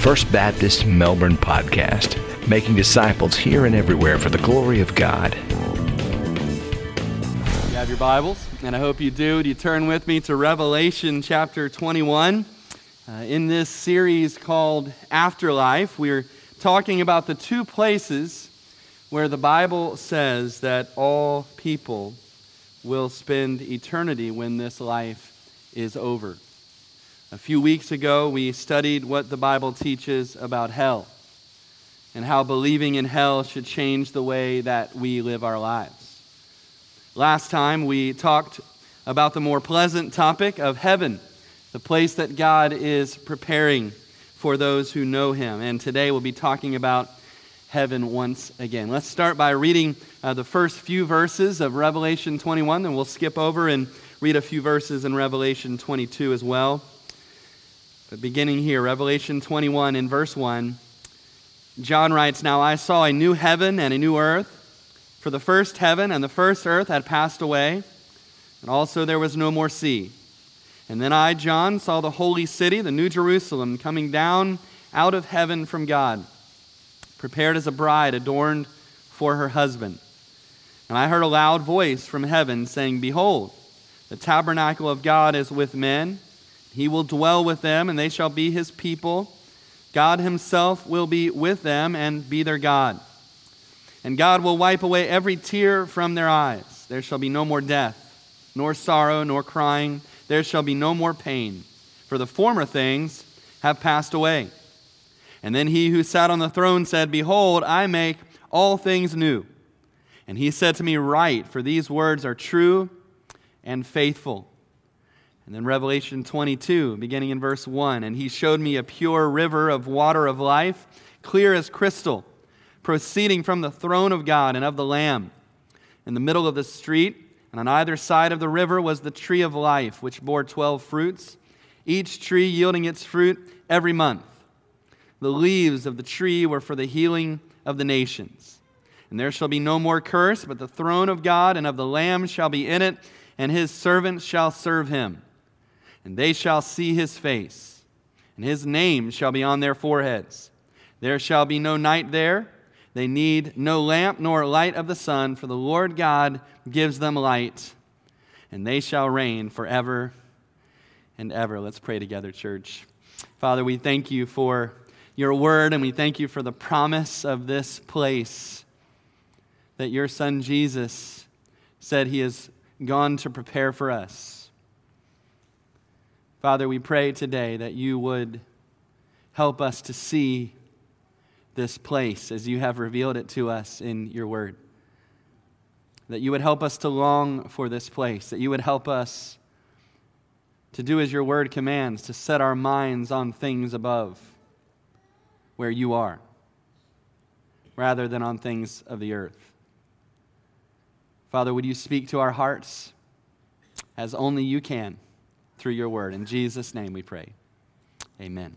First Baptist Melbourne podcast, making disciples here and everywhere for the glory of God. You have your Bibles, and I hope you do. Do you turn with me to Revelation chapter 21? Uh, in this series called Afterlife, we're talking about the two places where the Bible says that all people will spend eternity when this life is over. A few weeks ago, we studied what the Bible teaches about hell and how believing in hell should change the way that we live our lives. Last time, we talked about the more pleasant topic of heaven, the place that God is preparing for those who know Him. And today, we'll be talking about heaven once again. Let's start by reading uh, the first few verses of Revelation 21, then we'll skip over and read a few verses in Revelation 22 as well. But beginning here, Revelation 21 in verse 1, John writes Now I saw a new heaven and a new earth, for the first heaven and the first earth had passed away, and also there was no more sea. And then I, John, saw the holy city, the New Jerusalem, coming down out of heaven from God prepared as a bride adorned for her husband. And I heard a loud voice from heaven saying, Behold, the tabernacle of God is with men. He will dwell with them, and they shall be his people. God himself will be with them and be their God. And God will wipe away every tear from their eyes. There shall be no more death, nor sorrow, nor crying. There shall be no more pain, for the former things have passed away. And then he who sat on the throne said, Behold, I make all things new. And he said to me, Write, for these words are true and faithful. And then Revelation 22, beginning in verse 1 And he showed me a pure river of water of life, clear as crystal, proceeding from the throne of God and of the Lamb. In the middle of the street, and on either side of the river, was the tree of life, which bore twelve fruits, each tree yielding its fruit every month. The leaves of the tree were for the healing of the nations. And there shall be no more curse, but the throne of God and of the Lamb shall be in it, and his servants shall serve him. And they shall see his face, and his name shall be on their foreheads. There shall be no night there. They need no lamp nor light of the sun, for the Lord God gives them light, and they shall reign forever and ever. Let's pray together, church. Father, we thank you for your word, and we thank you for the promise of this place that your son Jesus said he has gone to prepare for us. Father, we pray today that you would help us to see this place as you have revealed it to us in your word. That you would help us to long for this place, that you would help us to do as your word commands, to set our minds on things above where you are rather than on things of the earth. Father, would you speak to our hearts as only you can through your word? In Jesus' name we pray. Amen.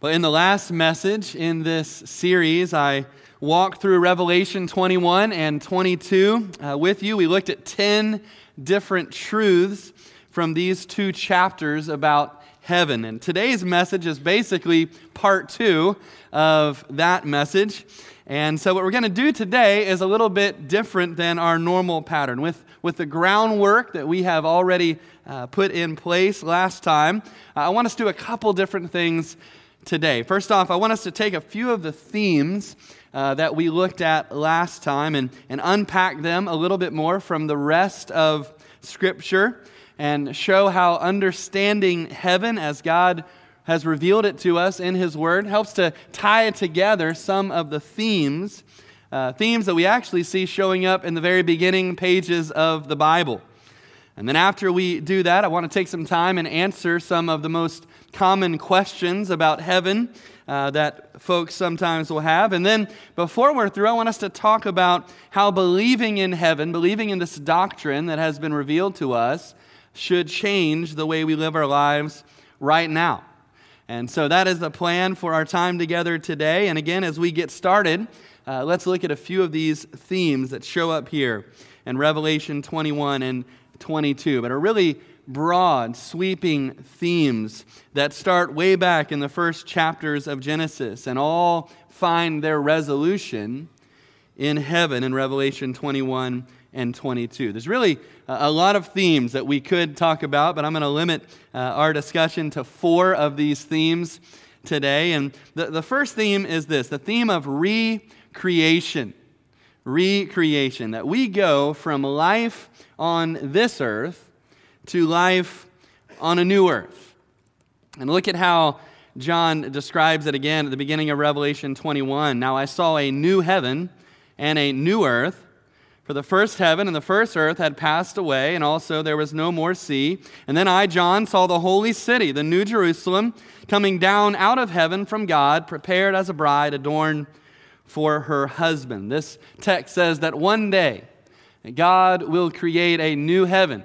Well, in the last message in this series, I walked through Revelation 21 and 22 uh, with you. We looked at 10 different truths from these two chapters about heaven. And today's message is basically part two of that message. And so, what we're going to do today is a little bit different than our normal pattern. With, with the groundwork that we have already uh, put in place last time, I want us to do a couple different things today. First off, I want us to take a few of the themes uh, that we looked at last time and, and unpack them a little bit more from the rest of Scripture and show how understanding heaven as God has revealed it to us in His Word helps to tie together some of the themes, uh, themes that we actually see showing up in the very beginning pages of the Bible. And then after we do that, I want to take some time and answer some of the most common questions about heaven uh, that folks sometimes will have. And then before we're through, I want us to talk about how believing in heaven, believing in this doctrine that has been revealed to us, should change the way we live our lives right now. And so that is the plan for our time together today. And again, as we get started, uh, let's look at a few of these themes that show up here in Revelation 21 and 22, but are really broad, sweeping themes that start way back in the first chapters of Genesis and all find their resolution in heaven in Revelation 21 and 22. There's really a lot of themes that we could talk about, but I'm going to limit uh, our discussion to four of these themes today. And the, the first theme is this the theme of recreation. Recreation. That we go from life on this earth to life on a new earth. And look at how John describes it again at the beginning of Revelation 21. Now I saw a new heaven and a new earth. For the first heaven and the first earth had passed away, and also there was no more sea. And then I, John, saw the holy city, the new Jerusalem, coming down out of heaven from God, prepared as a bride adorned for her husband. This text says that one day God will create a new heaven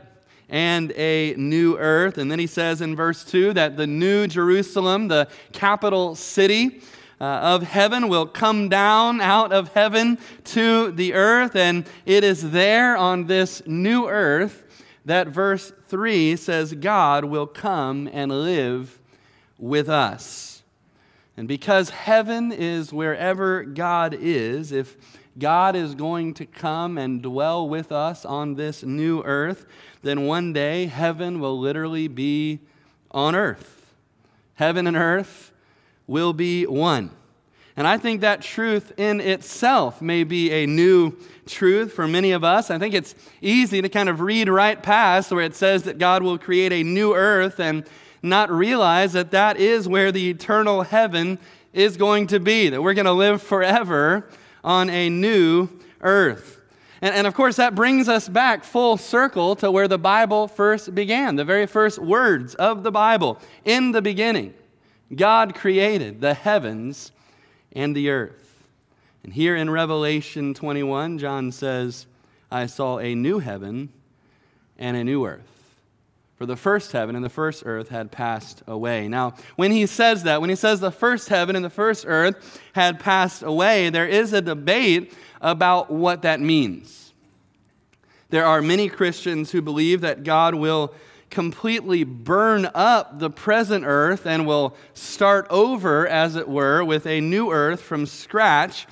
and a new earth. And then he says in verse 2 that the new Jerusalem, the capital city, uh, of heaven will come down out of heaven to the earth, and it is there on this new earth that verse 3 says God will come and live with us. And because heaven is wherever God is, if God is going to come and dwell with us on this new earth, then one day heaven will literally be on earth. Heaven and earth will be one. And I think that truth in itself may be a new truth for many of us. I think it's easy to kind of read right past where it says that God will create a new earth and not realize that that is where the eternal heaven is going to be, that we're going to live forever on a new earth. And, and, of course, that brings us back full circle to where the Bible first began, the very first words of the Bible. In the beginning, God created the heavens and the earth. And here in Revelation 21, John says, I saw a new heaven and a new earth. For the first heaven and the first earth had passed away. Now, when he says that, when he says the first heaven and the first earth had passed away, there is a debate about what that means. There are many Christians who believe that God will completely burn up the present earth and will start over, as it were, with a new earth from scratch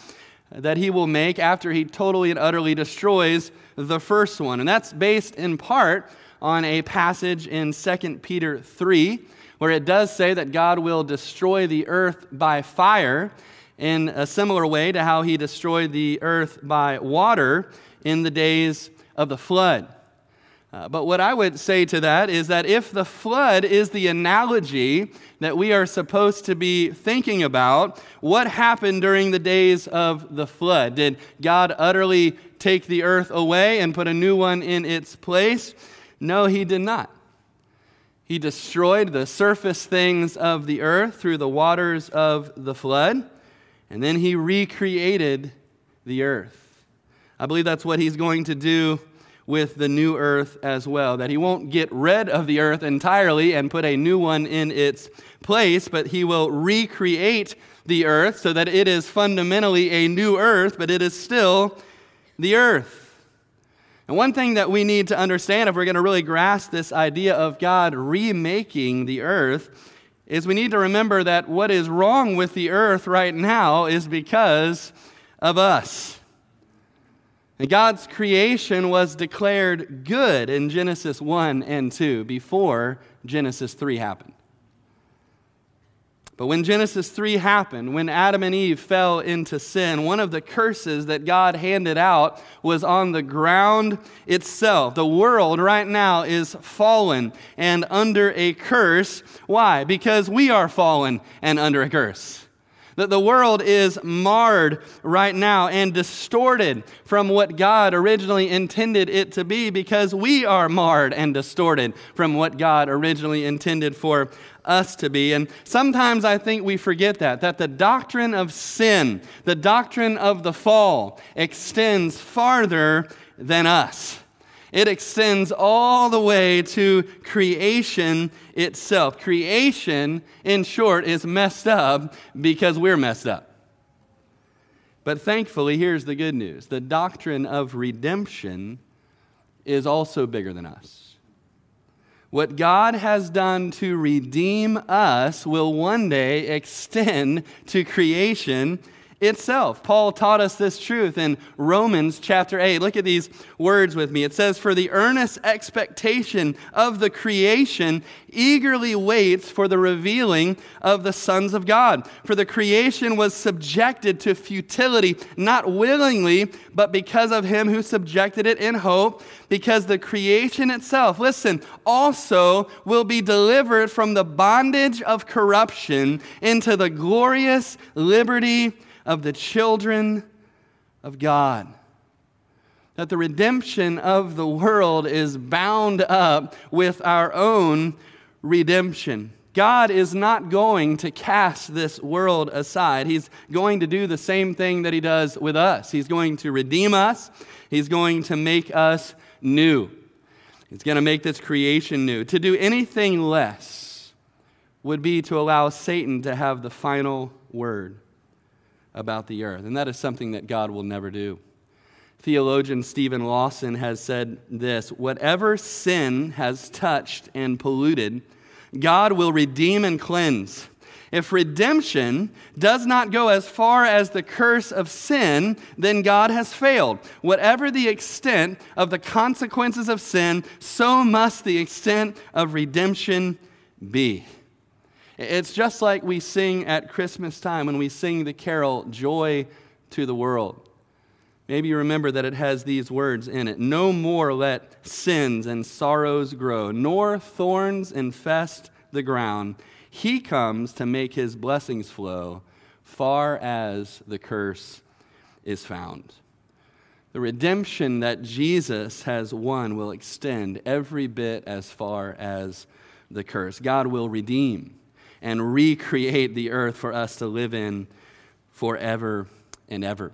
that he will make after he totally and utterly destroys the first one. And that's based in part on a passage in 2 Peter 3, where it does say that God will destroy the earth by fire in a similar way to how he destroyed the earth by water in the days of the flood. Uh, but what I would say to that is that if the flood is the analogy that we are supposed to be thinking about, what happened during the days of the flood? Did God utterly take the earth away and put a new one in its place? No, he did not. He destroyed the surface things of the earth through the waters of the flood, and then he recreated the earth. I believe that's what he's going to do with the new earth as well. That he won't get rid of the earth entirely and put a new one in its place, but he will recreate the earth so that it is fundamentally a new earth, but it is still the earth. And one thing that we need to understand if we're going to really grasp this idea of God remaking the earth is we need to remember that what is wrong with the earth right now is because of us. And God's creation was declared good in Genesis 1 and 2 before Genesis 3 happened. But when Genesis 3 happened, when Adam and Eve fell into sin, one of the curses that God handed out was on the ground itself. The world right now is fallen and under a curse. Why? Because we are fallen and under a curse. That the world is marred right now and distorted from what God originally intended it to be because we are marred and distorted from what God originally intended for us to be. And sometimes I think we forget that, that the doctrine of sin, the doctrine of the fall, extends farther than us. It extends all the way to creation itself. Creation, in short, is messed up because we're messed up. But thankfully, here's the good news the doctrine of redemption is also bigger than us. What God has done to redeem us will one day extend to creation itself. Paul taught us this truth in Romans chapter 8. Look at these words with me. It says, For the earnest expectation of the creation eagerly waits for the revealing of the sons of God. For the creation was subjected to futility, not willingly, but because of him who subjected it in hope, because the creation itself, listen, also will be delivered from the bondage of corruption into the glorious liberty of the children of God. That the redemption of the world is bound up with our own redemption. God is not going to cast this world aside. He's going to do the same thing that He does with us. He's going to redeem us, He's going to make us new. He's going to make this creation new. To do anything less would be to allow Satan to have the final word about the earth. And that is something that God will never do. Theologian Stephen Lawson has said this Whatever sin has touched and polluted, God will redeem and cleanse. If redemption does not go as far as the curse of sin, then God has failed. Whatever the extent of the consequences of sin, so must the extent of redemption be. It's just like we sing at Christmas time when we sing the carol, Joy to the World. Maybe you remember that it has these words in it No more let sins and sorrows grow, nor thorns infest the ground. He comes to make his blessings flow far as the curse is found. The redemption that Jesus has won will extend every bit as far as the curse. God will redeem and recreate the earth for us to live in forever and ever.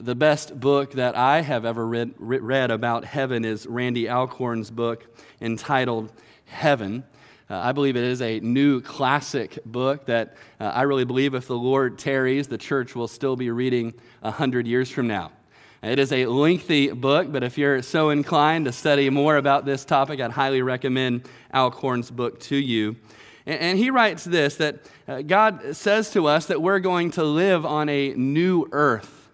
The best book that I have ever read, read about heaven is Randy Alcorn's book entitled Heaven. Uh, I believe it is a new classic book that uh, I really believe if the Lord tarries, the church will still be reading 100 years from now. It is a lengthy book, but if you're so inclined to study more about this topic, I'd highly recommend Alcorn's book to you. And he writes this that uh, God says to us that we're going to live on a new earth.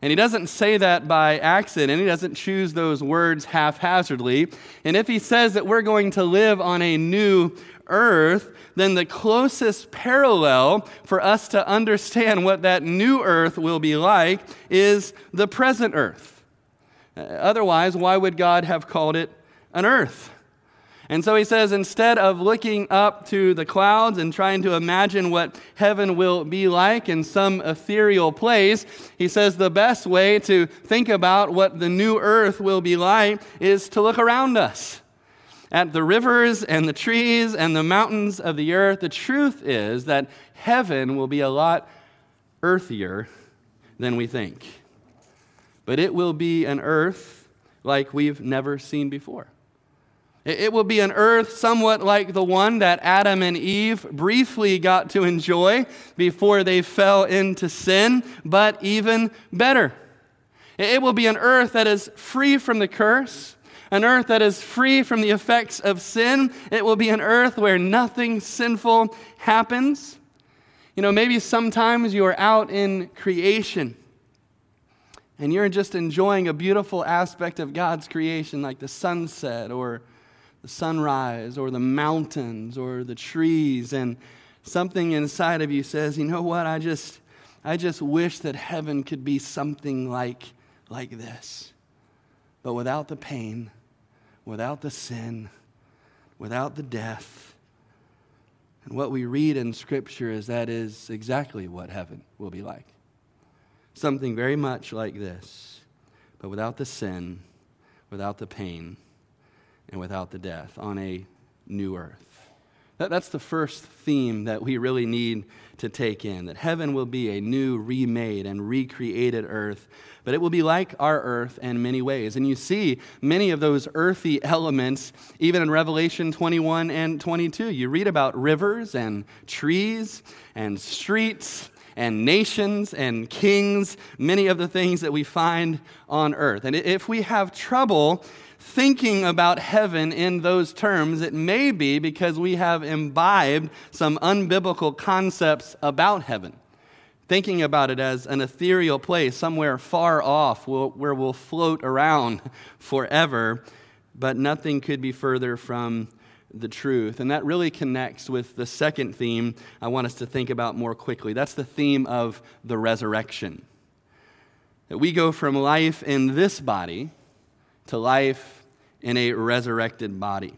And he doesn't say that by accident. He doesn't choose those words haphazardly. And if he says that we're going to live on a new earth, then the closest parallel for us to understand what that new earth will be like is the present earth. Uh, otherwise, why would God have called it an earth? And so he says, instead of looking up to the clouds and trying to imagine what heaven will be like in some ethereal place, he says the best way to think about what the new earth will be like is to look around us at the rivers and the trees and the mountains of the earth. The truth is that heaven will be a lot earthier than we think. But it will be an earth like we've never seen before. It will be an earth somewhat like the one that Adam and Eve briefly got to enjoy before they fell into sin, but even better. It will be an earth that is free from the curse, an earth that is free from the effects of sin. It will be an earth where nothing sinful happens. You know, maybe sometimes you are out in creation and you're just enjoying a beautiful aspect of God's creation, like the sunset or the sunrise or the mountains or the trees and something inside of you says you know what? I just i just wish that heaven could be something like like this. But without the pain without the sin without the death and what we read in scripture is that is exactly what heaven will be like. Something very much like this but without the sin without the pain and without the death on a new earth. That, that's the first theme that we really need to take in that heaven will be a new, remade, and recreated earth, but it will be like our earth in many ways. And you see many of those earthy elements even in Revelation 21 and 22. You read about rivers and trees and streets and nations and kings, many of the things that we find on earth. And if we have trouble thinking about heaven in those terms, it may be because we have imbibed some unbiblical concepts about heaven. Thinking about it as an ethereal place, somewhere far off where we'll float around forever, but nothing could be further from the truth. And that really connects with the second theme I want us to think about more quickly. That's the theme of the resurrection. That we go from life in this body to life in a resurrected body.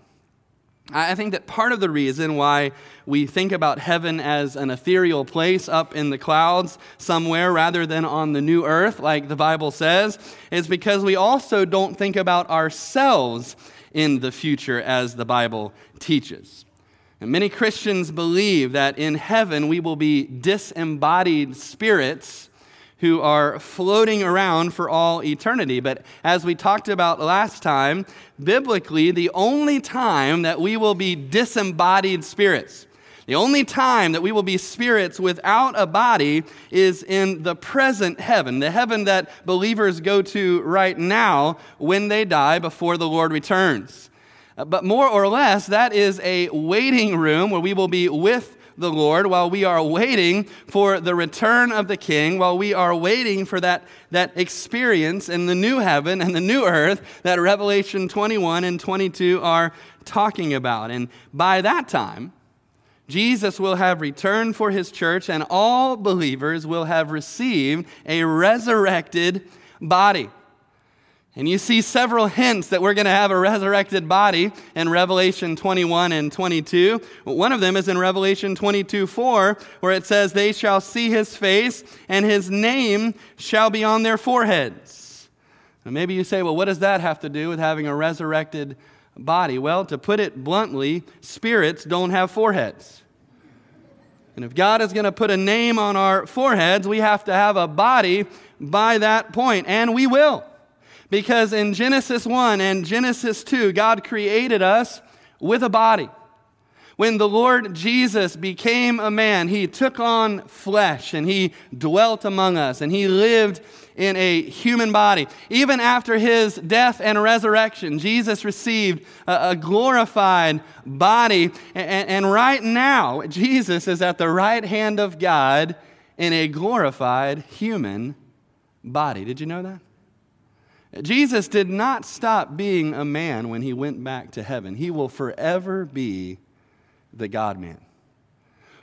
I think that part of the reason why we think about heaven as an ethereal place up in the clouds somewhere rather than on the new earth, like the Bible says, is because we also don't think about ourselves in the future as the Bible teaches. And many Christians believe that in heaven we will be disembodied spirits who are floating around for all eternity. But as we talked about last time, biblically, the only time that we will be disembodied spirits, the only time that we will be spirits without a body is in the present heaven, the heaven that believers go to right now when they die before the Lord returns. But more or less, that is a waiting room where we will be with the Lord, while we are waiting for the return of the King, while we are waiting for that, that experience in the new heaven and the new earth that Revelation 21 and 22 are talking about. And by that time, Jesus will have returned for his church, and all believers will have received a resurrected body. And you see several hints that we're going to have a resurrected body in Revelation 21 and 22. One of them is in Revelation 22 4, where it says, They shall see his face, and his name shall be on their foreheads. And maybe you say, Well, what does that have to do with having a resurrected body? Well, to put it bluntly, spirits don't have foreheads. And if God is going to put a name on our foreheads, we have to have a body by that point, and we will. Because in Genesis 1 and Genesis 2, God created us with a body. When the Lord Jesus became a man, he took on flesh and he dwelt among us and he lived in a human body. Even after his death and resurrection, Jesus received a, glorified body. And right now, Jesus is at the right hand of God in a glorified human body. Did you know that? Jesus did not stop being a man when he went back to heaven. He will forever be the God man.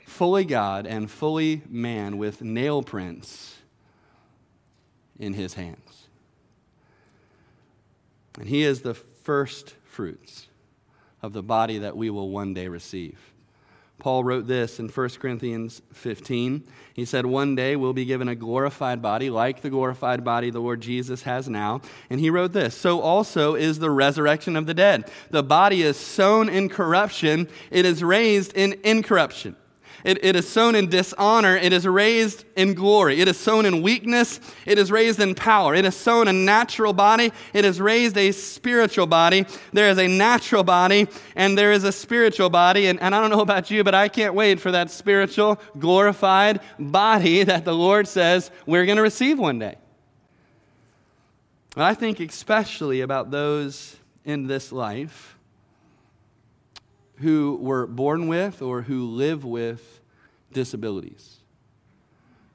Fully God and fully man with nail prints in his hands. And he is the first fruits of the body that we will one day receive. Paul wrote this in 1 Corinthians 15. He said, One day we'll be given a glorified body, like the glorified body the Lord Jesus has now. And he wrote this So also is the resurrection of the dead. The body is sown in corruption, it is raised in incorruption. It, it is sown in dishonor. It is raised in glory. It is sown in weakness. It is raised in power. It is sown a natural body. It is raised a spiritual body. There is a natural body and there is a spiritual body. And, and I don't know about you, but I can't wait for that spiritual, glorified body that the Lord says we're going to receive one day. I think especially about those in this life who were born with or who live with disabilities.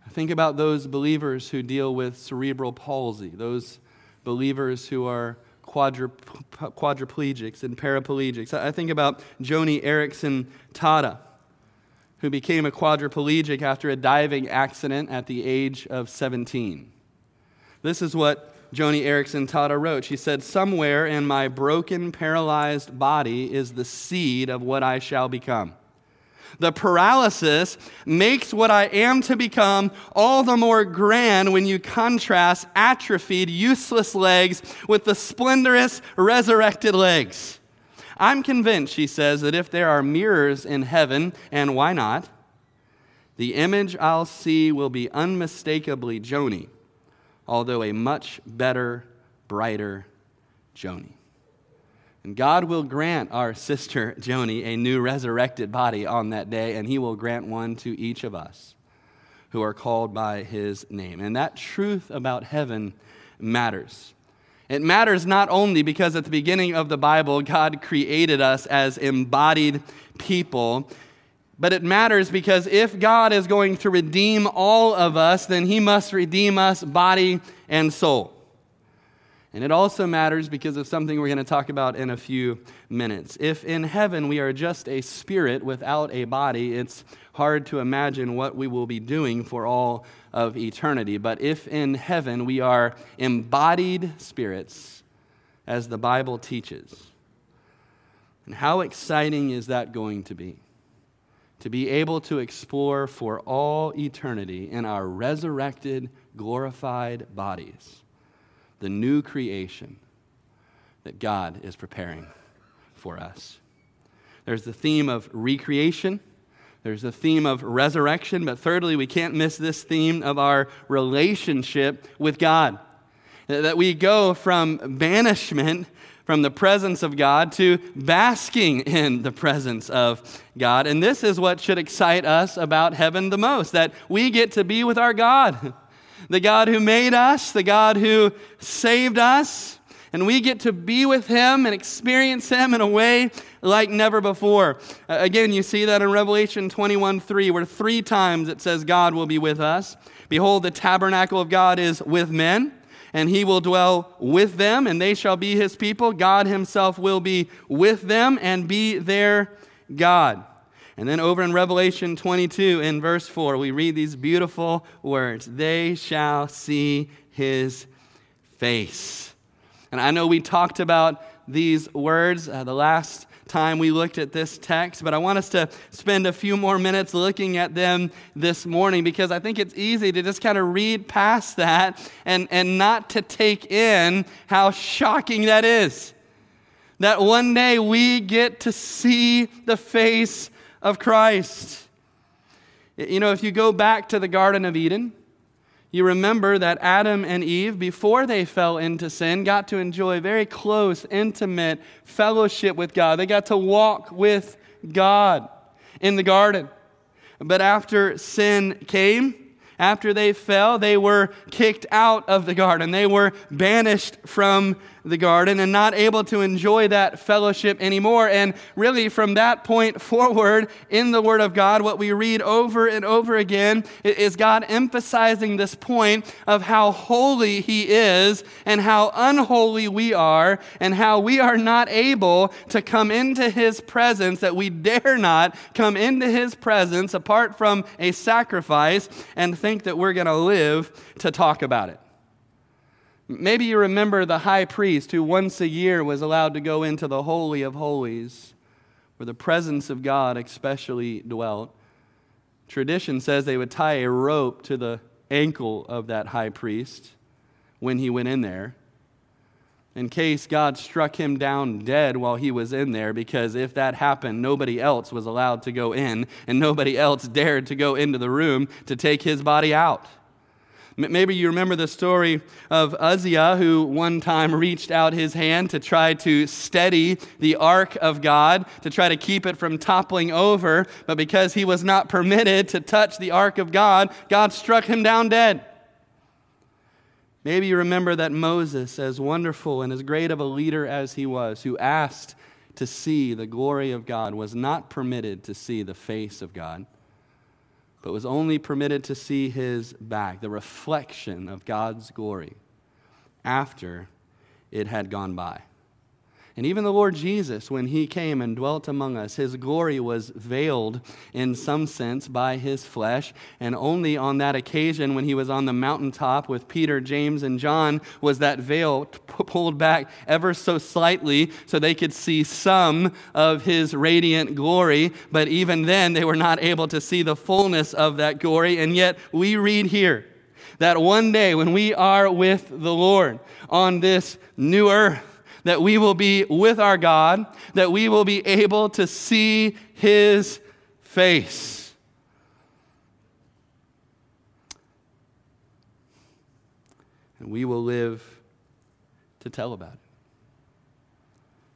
I think about those believers who deal with cerebral palsy, those believers who are quadriplegics and paraplegics. I think about Joni Eareckson Tada, who became a quadriplegic after a diving accident at the age of 17. This is what Joni Eareckson Tada wrote. She said, Somewhere in my broken, paralyzed body is the seed of what I shall become. The paralysis makes what I am to become all the more grand when you contrast atrophied, useless legs with the splendorous, resurrected legs. I'm convinced, she says, that if there are mirrors in heaven, and why not, the image I'll see will be unmistakably Joni although a much better, brighter Joni. And God will grant our sister Joni a new resurrected body on that day, and He will grant one to each of us who are called by His name. And that truth about heaven matters. It matters not only because at the beginning of the Bible, God created us as embodied people, but it matters because if God is going to redeem all of us, then he must redeem us body and soul. And it also matters because of something we're going to talk about in a few minutes. If in heaven we are just a spirit without a body, it's hard to imagine what we will be doing for all of eternity. But if in heaven we are embodied spirits, as the Bible teaches, and how exciting is that going to be? To be able to explore for all eternity in our resurrected, glorified bodies the new creation that God is preparing for us. There's the theme of recreation. There's the theme of resurrection, but thirdly, we can't miss this theme of our relationship with God. That we go from banishment from the presence of God to basking in the presence of God. And this is what should excite us about heaven the most that we get to be with our God the God who made us, the God who saved us, and we get to be with him and experience him in a way like never before. Uh, again, you see that in Revelation 21 3, where three times it says God will be with us. Behold, the tabernacle of God is with men, and he will dwell with them, and they shall be his people. God himself will be with them and be their God. And then over in Revelation 22, in verse 4, we read these beautiful words They shall see his face. And I know we talked about these words uh, the last time we looked at this text, but I want us to spend a few more minutes looking at them this morning because I think it's easy to just kind of read past that and, and not to take in how shocking that is. That one day we get to see the face of Christ. You know, if you go back to the Garden of Eden, you remember that Adam and Eve, before they fell into sin, got to enjoy very close, intimate fellowship with God. They got to walk with God in the garden. But after sin came, after they fell, they were kicked out of the garden. They were banished from the garden and not able to enjoy that fellowship anymore. And really, from that point forward in the Word of God, what we read over and over again is God emphasizing this point of how holy He is and how unholy we are, and how we are not able to come into His presence, that we dare not come into His presence apart from a sacrifice and think that we're going to live to talk about it. Maybe you remember the high priest who once a year was allowed to go into the Holy of Holies, where the presence of God especially dwelt. Tradition says they would tie a rope to the ankle of that high priest when he went in there, in case God struck him down dead while he was in there, because if that happened, nobody else was allowed to go in, and nobody else dared to go into the room to take his body out. Maybe you remember the story of Uzziah, who one time reached out his hand to try to steady the ark of God, to try to keep it from toppling over. But because he was not permitted to touch the ark of God, God struck him down dead. Maybe you remember that Moses, as wonderful and as great of a leader as he was, who asked to see the glory of God, was not permitted to see the face of God but was only permitted to see his back, the reflection of God's glory, after it had gone by. And even the Lord Jesus, when he came and dwelt among us, his glory was veiled in some sense by his flesh. And only on that occasion, when he was on the mountaintop with Peter, James, and John, was that veil pulled back ever so slightly so they could see some of his radiant glory. But even then, they were not able to see the fullness of that glory. And yet, we read here that one day when we are with the Lord on this new earth, that we will be with our God, that we will be able to see his face. And we will live to tell about it.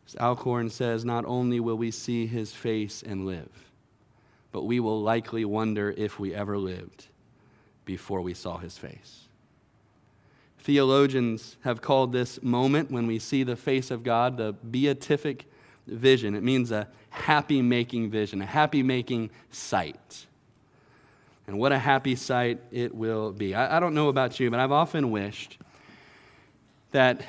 As Alcorn says, not only will we see his face and live, but we will likely wonder if we ever lived before we saw his face. Theologians have called this moment when we see the face of God the beatific vision. It means a happy making vision, a happy making sight. And what a happy sight it will be. I, I, don't know about you, but I've often wished that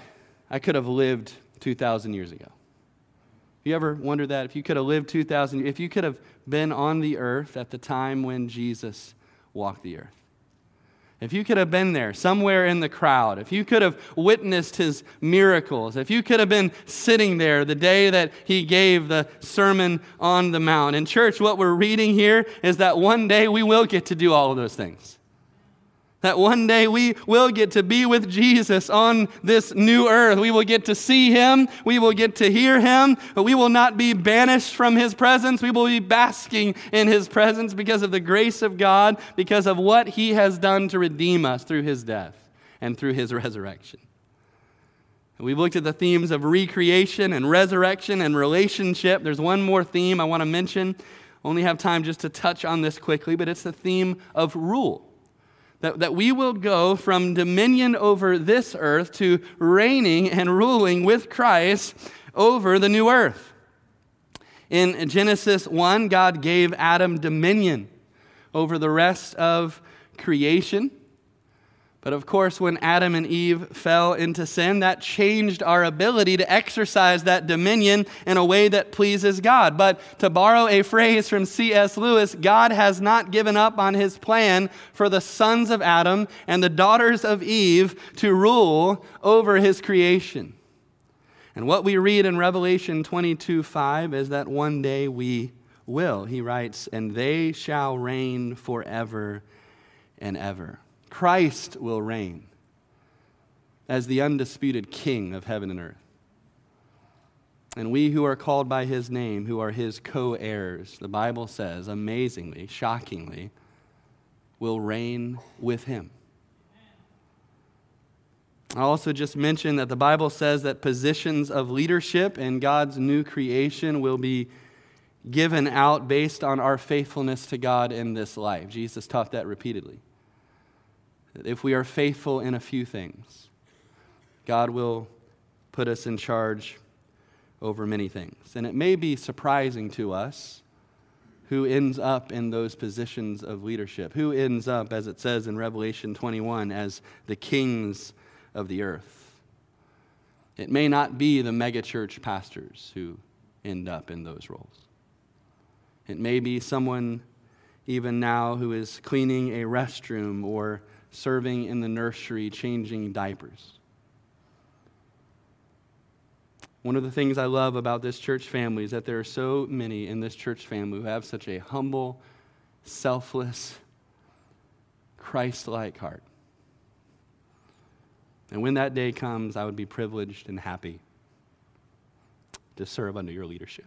I could have lived 2,000 years ago. Have you ever wondered that? If you could have lived 2,000, if you could have been on the earth at the time when Jesus walked the earth. If you could have been there somewhere in the crowd, if you could have witnessed his miracles, if you could have been sitting there the day that he gave the Sermon on the Mount. In church, what we're reading here is that one day we will get to do all of those things. That one day we will get to be with Jesus on this new earth. We will get to see him. We will get to hear him. But we will not be banished from his presence. We will be basking in his presence because of the grace of God, because of what he has done to redeem us through his death and through his resurrection. We've looked at the themes of recreation and resurrection and relationship. There's one more theme I want to mention. Only have time just to touch on this quickly, but it's the theme of rule. That, that we will go from dominion over this earth to reigning and ruling with Christ over the new earth. In Genesis 1, God gave Adam dominion over the rest of creation. But of course, when Adam and Eve fell into sin, that changed our ability to exercise that dominion in a way that pleases God. But to borrow a phrase from C.S. Lewis, God has not given up on his plan for the sons of Adam and the daughters of Eve to rule over his creation. And what we read in Revelation 22 5 is that one day we will. He writes, and they shall reign forever and ever. Christ will reign as the undisputed King of heaven and earth. And we who are called by his name, who are his co heirs, the Bible says, amazingly, shockingly, will reign with him. I also just mentioned that the Bible says that positions of leadership in God's new creation will be given out based on our faithfulness to God in this life. Jesus taught that repeatedly if we are faithful in a few things, God will put us in charge over many things. And it may be surprising to us who ends up in those positions of leadership, who ends up, as it says in Revelation 21, as the kings of the earth. It may not be the megachurch pastors who end up in those roles. It may be someone even now who is cleaning a restroom or serving in the nursery, changing diapers. One of the things I love about this church family is that there are so many in this church family who have such a humble, selfless, Christ like heart. And when that day comes, I would be privileged and happy to serve under your leadership.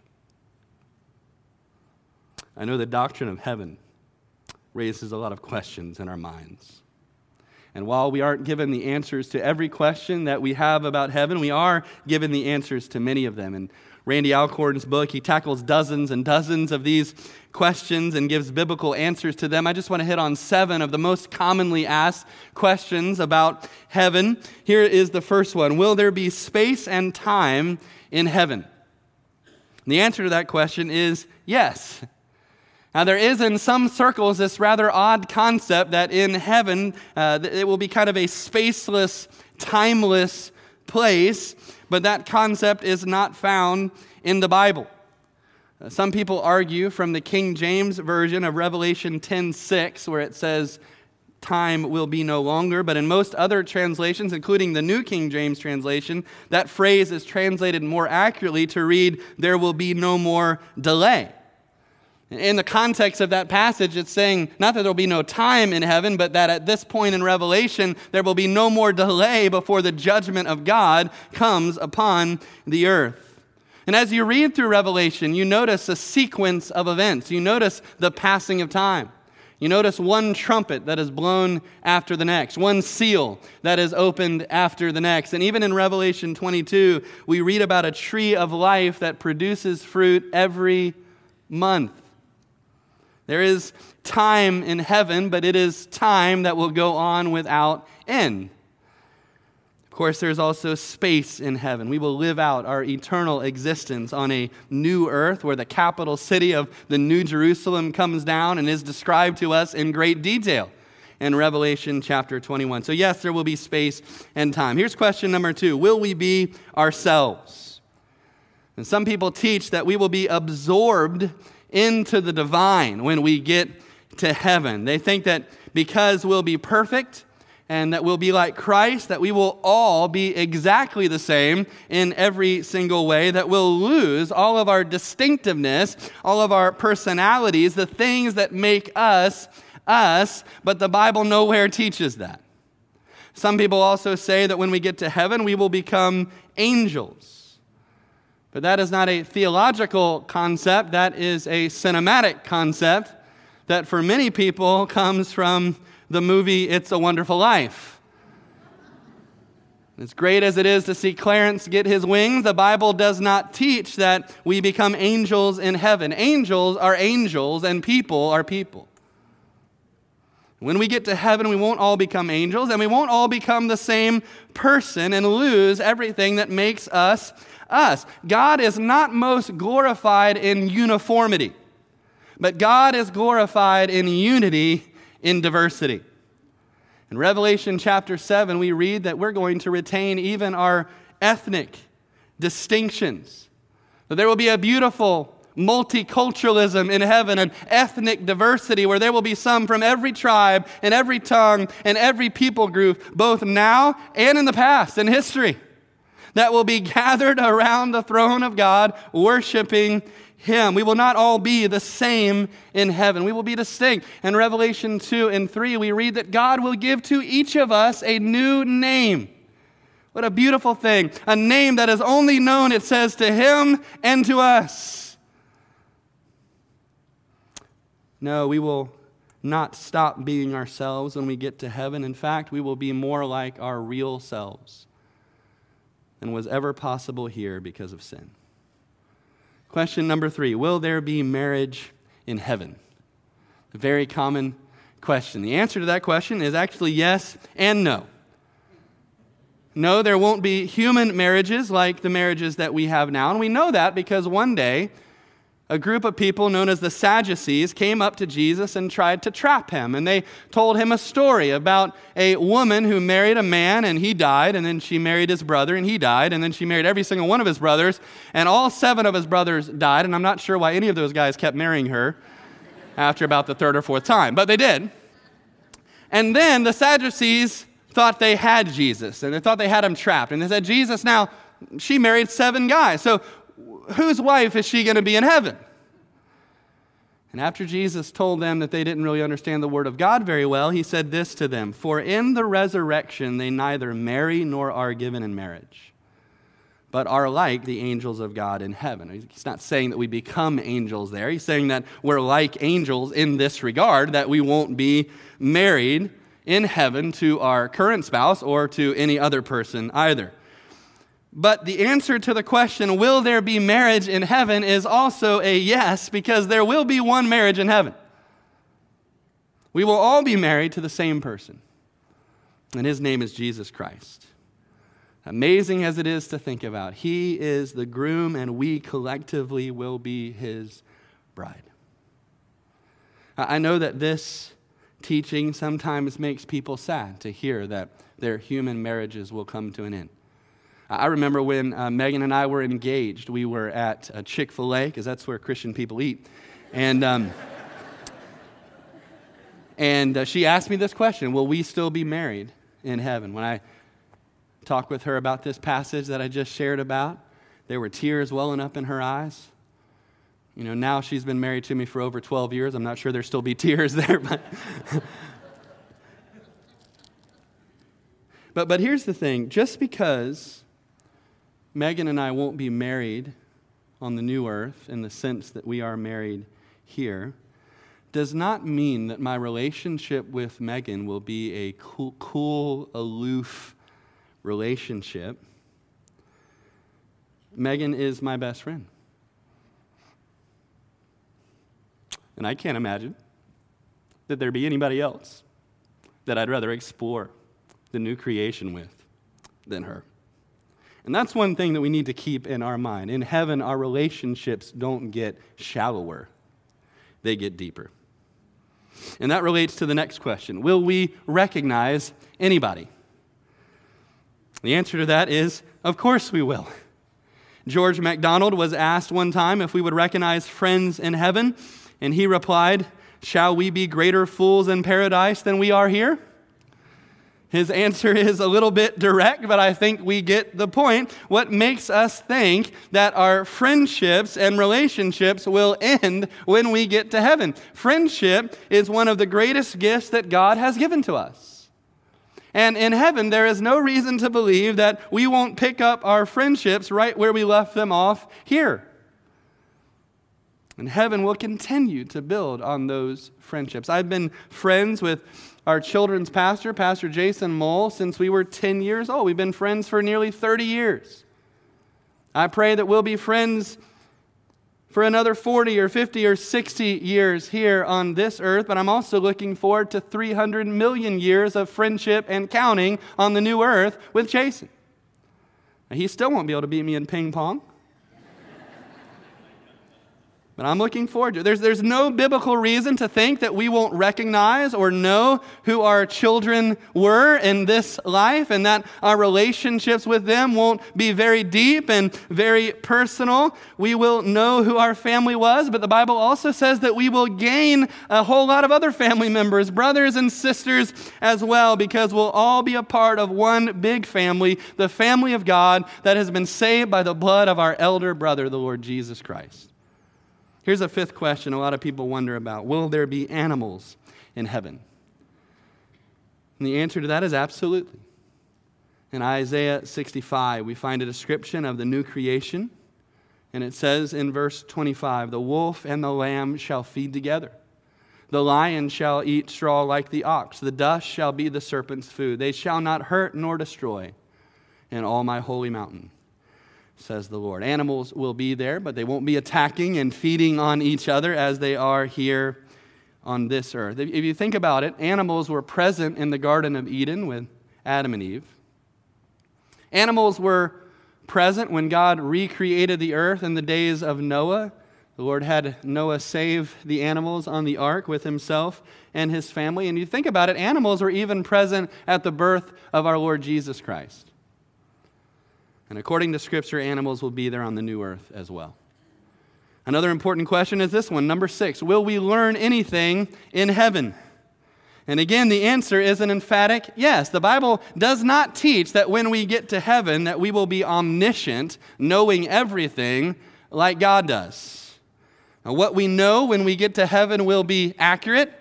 I know the doctrine of heaven raises a lot of questions in our minds. And while we aren't given the answers to every question that we have about heaven, we are given the answers to many of them. In Randy Alcorn's book, he tackles dozens and dozens of these questions and gives biblical answers to them. I just want to hit on seven of the most commonly asked questions about heaven. Here is the first one Will there be space and time in heaven? And the answer to that question is yes. Now, there is in some circles this rather odd concept that in heaven uh, it will be kind of a spaceless, timeless place, but that concept is not found in the Bible. Uh, some people argue from the King James version of Revelation 10:6 where it says time will be no longer, but in most other translations including the New King James translation, that phrase is translated more accurately to read there will be no more delay. In the context of that passage, it's saying not that there will be no time in heaven, but that at this point in Revelation, there will be no more delay before the judgment of God comes upon the earth. And as you read through Revelation, you notice a sequence of events. You notice the passing of time. You notice one trumpet that is blown after the next, one seal that is opened after the next. And even in Revelation 22, we read about a tree of life that produces fruit every month. There is time in heaven, but it is time that will go on without end. Of course, there's also space in heaven. We will live out our eternal existence on a new earth where the capital city of the New Jerusalem comes down and is described to us in great detail in Revelation chapter 21. So, yes, there will be space and time. Here's question number two Will we be ourselves? And some people teach that we will be absorbed into the divine when we get to heaven. They think that because we'll be perfect, and that we'll be like Christ, that we will all be exactly the same in every single way, that we'll lose all of our distinctiveness, all of our personalities, the things that make us us, but the Bible nowhere teaches that. Some people also say that when we get to heaven, we will become angels. But that is not a theological concept, that is a cinematic concept that for many people comes from the movie It's a Wonderful Life. As great as it is to see Clarence get his wings, the Bible does not teach that we become angels in heaven. Angels are angels, and people are people. When we get to heaven, we won't all become angels, and we won't all become the same person and lose everything that makes us us. God is not most glorified in uniformity, but God is glorified in unity in diversity. In Revelation chapter 7, we read that we're going to retain even our ethnic distinctions. That there will be a beautiful multiculturalism in heaven, and ethnic diversity where there will be some from every tribe and every tongue and every people group, both now and in the past, in history, that will be gathered around the throne of God, worshiping him. We will not all be the same in heaven. We will be distinct. In Revelation 2 and 3, we read that God will give to each of us a new name. What a beautiful thing. A name that is only known, it says, to him and to us. No, we will not stop being ourselves when we get to heaven. In fact, we will be more like our real selves than was ever possible here because of sin. Question number three Will there be marriage in heaven? A very common question. The answer to that question is actually yes and no. No, there won't be human marriages like the marriages that we have now. And we know that because one day a group of people known as the Sadducees came up to Jesus and tried to trap him. And they told him a story about a woman who married a man and he died, and then she married his brother and he died, and then she married every single one of his brothers, and all seven of his brothers died. And I'm not sure why any of those guys kept marrying her after about the third or fourth time, but they did. And then the Sadducees thought they had Jesus, and they thought they had him trapped. And they said, Jesus, now, she married seven guys. So whose wife is she going to be in heaven? And after Jesus told them that they didn't really understand the Word of God very well, he said this to them For in the resurrection they neither marry nor are given in marriage, but are like the angels of God in heaven. He's not saying that we become angels there. He's saying that we're like angels in this regard, that we won't be married in heaven to our current spouse or to any other person either. But the answer to the question, will there be marriage in heaven, is also a yes, because there will be one marriage in heaven. We will all be married to the same person, and his name is Jesus Christ. Amazing as it is to think about, he is the groom, and we collectively will be his bride. I know that this teaching sometimes makes people sad to hear that their human marriages will come to an end. I remember when uh, Megan and I were engaged, we were at uh, Chick fil A, because that's where Christian people eat. And, um, and uh, she asked me this question Will we still be married in heaven? When I talked with her about this passage that I just shared about, there were tears welling up in her eyes. You know, now she's been married to me for over 12 years. I'm not sure there'll still be tears there, but. but, but here's the thing just because Megan and I won't be married on the new earth in the sense that we are married here does not mean that my relationship with Megan will be a cool, cool aloof relationship. Megan is my best friend. And I can't imagine that there be anybody else that I'd rather explore the new creation with than her. And that's one thing that we need to keep in our mind. In heaven, our relationships don't get shallower, they get deeper. And that relates to the next question Will we recognize anybody? The answer to that is, of course we will. George MacDonald was asked one time if we would recognize friends in heaven, and he replied, Shall we be greater fools in paradise than we are here? His answer is a little bit direct, but I think we get the point. What makes us think that our friendships and relationships will end when we get to heaven? Friendship is one of the greatest gifts that God has given to us. And in heaven, there is no reason to believe that we won't pick up our friendships right where we left them off here. And heaven will continue to build on those friendships. I've been friends with our children's pastor, Pastor Jason Mole, since we were 10 years old. We've been friends for nearly 30 years. I pray that we'll be friends for another 40 or 50 or 60 years here on this earth, but I'm also looking forward to 300 million years of friendship and counting on the new earth with Jason. he still won't be able to beat me in ping pong. But I'm looking forward to it. There's, there's no biblical reason to think that we won't recognize or know who our children were in this life and that our relationships with them won't be very deep and very personal. We will know who our family was, but the Bible also says that we will gain a whole lot of other family members, brothers and sisters as well, because we'll all be a part of one big family, the family of God that has been saved by the blood of our elder brother, the Lord Jesus Christ. Here's a fifth question a lot of people wonder about Will there be animals in heaven? And the answer to that is absolutely. In Isaiah 65, we find a description of the new creation. And it says in verse 25 The wolf and the lamb shall feed together. The lion shall eat straw like the ox. The dust shall be the serpent's food. They shall not hurt nor destroy in all my holy mountain says the Lord. Animals will be there, but they won't be attacking and feeding on each other as they are here on this earth. If you think about it, animals were present in the Garden of Eden with Adam and Eve. Animals were present when God recreated the earth in the days of Noah. The Lord had Noah save the animals on the ark with himself and his family. And you think about it, animals were even present at the birth of our Lord Jesus Christ. And according to Scripture, animals will be there on the new earth as well. Another important question is this one, number six Will we learn anything in heaven? And again, the answer is an emphatic yes. The Bible does not teach that when we get to heaven that we will be omniscient, knowing everything like God does. Now, what we know when we get to heaven will be accurate,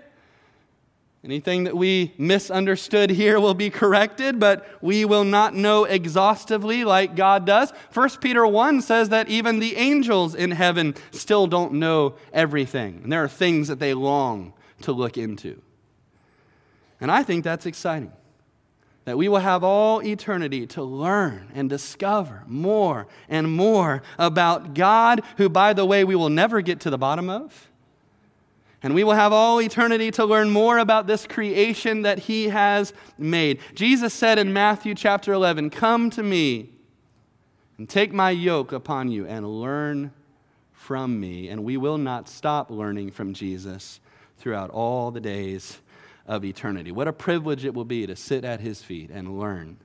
Anything that we misunderstood here will be corrected, but we will not know exhaustively like God does. 1 Peter 1 says that even the angels in heaven still don't know everything. And there are things that they long to look into. And I think that's exciting. That we will have all eternity to learn and discover more and more about God, who, by the way, we will never get to the bottom of and we will have all eternity to learn more about this creation that he has made. Jesus said in Matthew chapter 11, Come to me and take my yoke upon you and learn from me. And we will not stop learning from Jesus throughout all the days of eternity. What a privilege it will be to sit at his feet and learn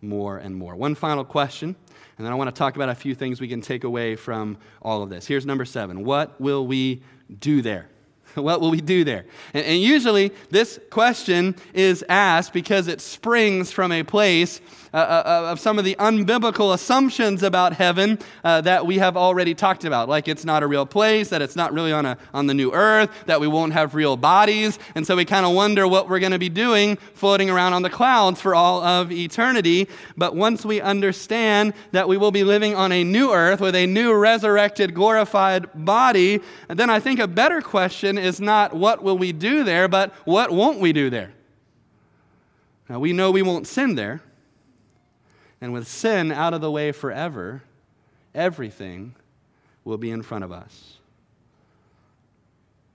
more and more. One final question, and then I want to talk about a few things we can take away from all of this. Here's number seven What will we do there? What will we do there? And, and, usually, this question is asked because it springs from a place uh, uh, uh, of some of the unbiblical assumptions about heaven uh, that we have already talked about. Like it's not a real place, that it's not really on, a, on the new earth, that we won't have real bodies. And so we kind of wonder what we're going to be doing floating around on the clouds for all of eternity. But once we understand that we will be living on a new earth with a new resurrected, glorified body, then I think a better question is not what will we do there, but what won't we do there? Now, we know we won't sin there. And with sin out of the way forever, everything will be in front of us.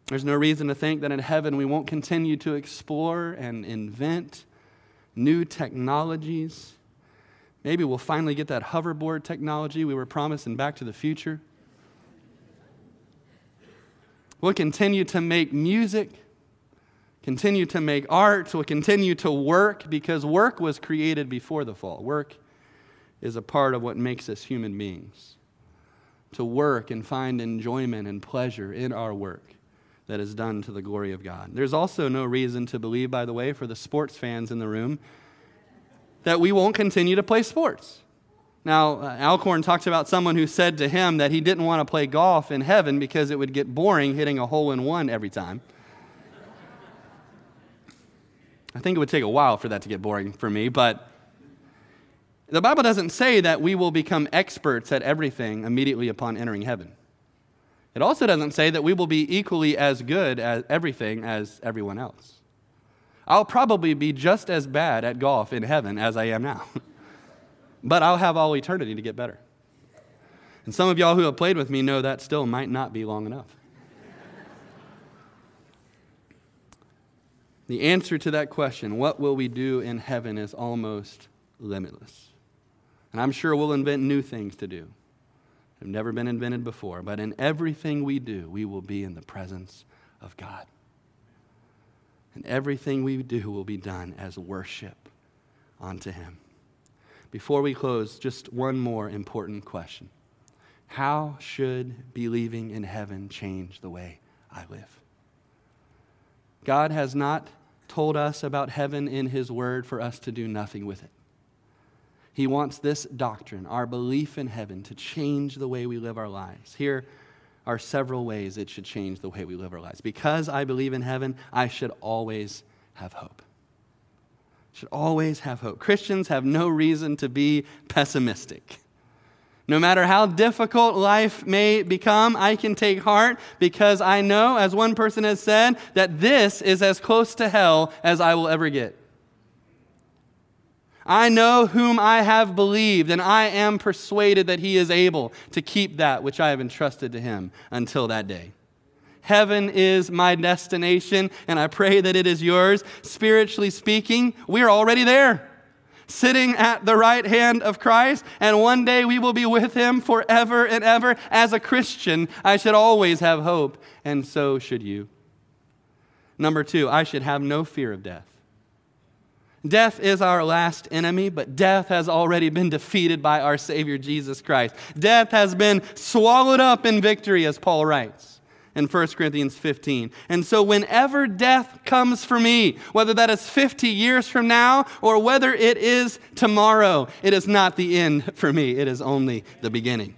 There's no reason to think that in heaven we won't continue to explore and invent new technologies Maybe we'll finally get that hoverboard technology we were promised in Back to the Future. We'll continue to make music, continue to make art, we'll continue to work because work was created before the fall. Work is a part of what makes us human beings. To work and find enjoyment and pleasure in our work that is done to the glory of God. There's also no reason to believe, by the way, for the sports fans in the room, that we won't continue to play sports. Now, uh, Alcorn talks about someone who said to him that he didn't want to play golf in heaven because it would get boring hitting a hole in one every time. I think it would take a while for that to get boring for me, but the Bible doesn't say that we will become experts at everything immediately upon entering heaven. It also doesn't say that we will be equally as good at everything as everyone else. I'll probably be just as bad at golf in heaven as I am now. but I'll have all eternity to get better. And some of y'all who have played with me know that still might not be long enough. the answer to that question, what will we do in heaven, is almost limitless. And I'm sure we'll invent new things to do. That have never been invented before, but in everything we do, we will be in the presence of God. And everything we do will be done as worship unto Him. Before we close, just one more important question How should believing in heaven change the way I live? God has not told us about heaven in His Word for us to do nothing with it. He wants this doctrine, our belief in heaven, to change the way we live our lives. Here are several ways it should change the way we live our lives. Because I believe in heaven, I should always have hope should always have hope. Christians have no reason to be pessimistic. No matter how difficult life may become, I can take heart because I know, as one person has said, that this is as close to hell as I will ever get. I know whom I have believed, and I am persuaded that he is able to keep that which I have entrusted to him until that day. Heaven is my destination, and I pray that it is yours. Spiritually speaking, we're already there, sitting at the right hand of Christ, and one day we will be with him forever and ever. As a Christian, I should always have hope, and so should you. Number two, I should have no fear of death. Death is our last enemy, but death has already been defeated by our Savior Jesus Christ. Death has been swallowed up in victory, as Paul writes in 1 Corinthians 15. And so, whenever death comes for me, whether that is 50 years from now or whether it is tomorrow, it is not the end for me, it is only the beginning.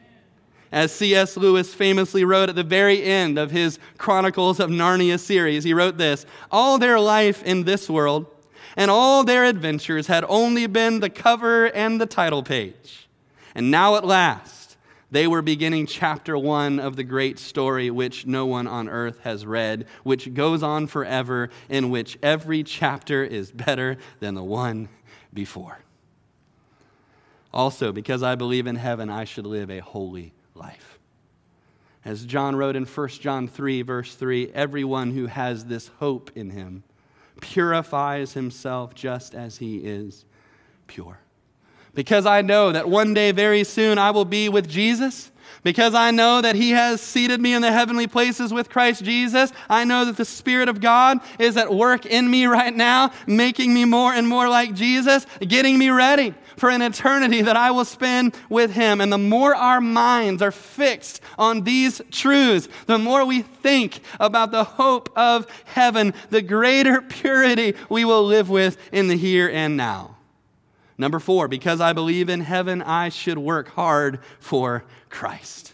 As C.S. Lewis famously wrote at the very end of his Chronicles of Narnia series, he wrote this All their life in this world and all their adventures had only been the cover and the title page. And now at last, they were beginning chapter one of the great story which no one on earth has read, which goes on forever, in which every chapter is better than the one before. Also, because I believe in heaven, I should live a holy life. As John wrote in 1 John 3, verse 3, everyone who has this hope in him purifies himself just as he is pure. Because I know that one day very soon I will be with Jesus, because I know that He has seated me in the heavenly places with Christ Jesus. I know that the Spirit of God is at work in me right now, making me more and more like Jesus, getting me ready for an eternity that I will spend with Him. And the more our minds are fixed on these truths, the more we think about the hope of heaven, the greater purity we will live with in the here and now. Number four, because I believe in heaven, I should work hard for Christ.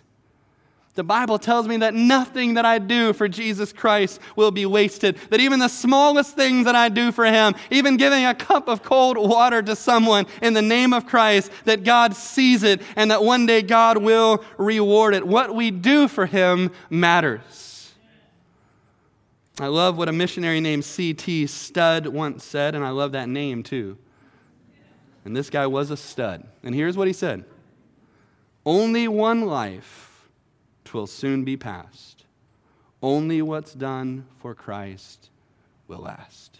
The Bible tells me that nothing that I do for Jesus Christ will be wasted. That even the smallest things that I do for Him, even giving a cup of cold water to someone in the name of Christ, that God sees it and that one day God will reward it. What we do for Him matters. I love what a missionary named C.T. Studd once said, and I love that name too. And this guy was a stud. And here's what he said Only one life, twill soon be past. Only what's done for Christ will last.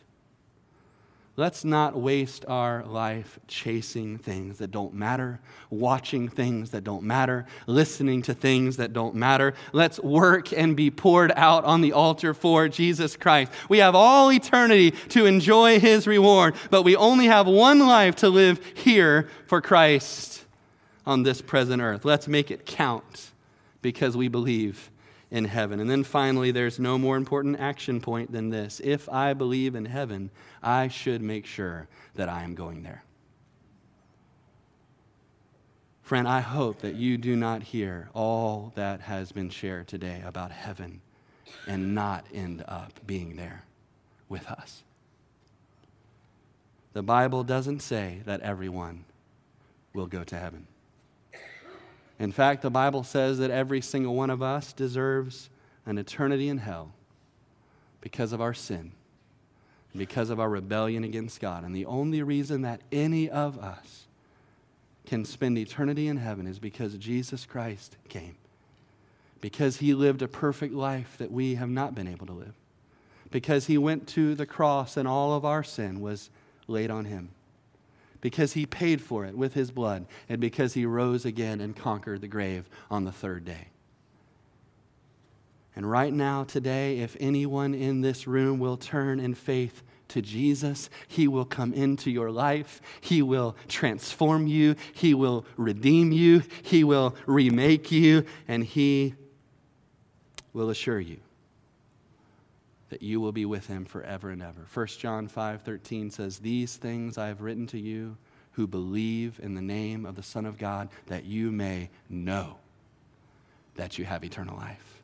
Let's not waste our life chasing things that don't matter, watching things that don't matter, listening to things that don't matter. Let's work and be poured out on the altar for Jesus Christ. We have all eternity to enjoy his reward, but we only have one life to live here for Christ on this present earth. Let's make it count because we believe in heaven. And then finally, there's no more important action point than this. If I believe in heaven, I should make sure that I am going there. Friend, I hope that you do not hear all that has been shared today about heaven and not end up being there with us. The Bible doesn't say that everyone will go to heaven. In fact, the Bible says that every single one of us deserves an eternity in hell because of our sin, because of our rebellion against God. And the only reason that any of us can spend eternity in heaven is because Jesus Christ came, because he lived a perfect life that we have not been able to live, because he went to the cross and all of our sin was laid on him because he paid for it with his blood and because he rose again and conquered the grave on the third day. And right now, today, if anyone in this room will turn in faith to Jesus, He will come into your life. He will transform you. He will redeem you. He will remake you. And He will assure you that you will be with him forever and ever. 1 John 5:13 says, "These things I have written to you who believe in the name of the Son of God, that you may know that you have eternal life."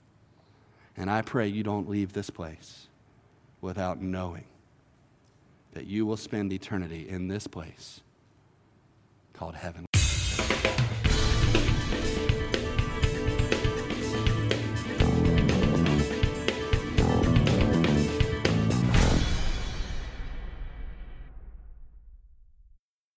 And I pray you don't leave this place without knowing that you will spend eternity in this place called heaven.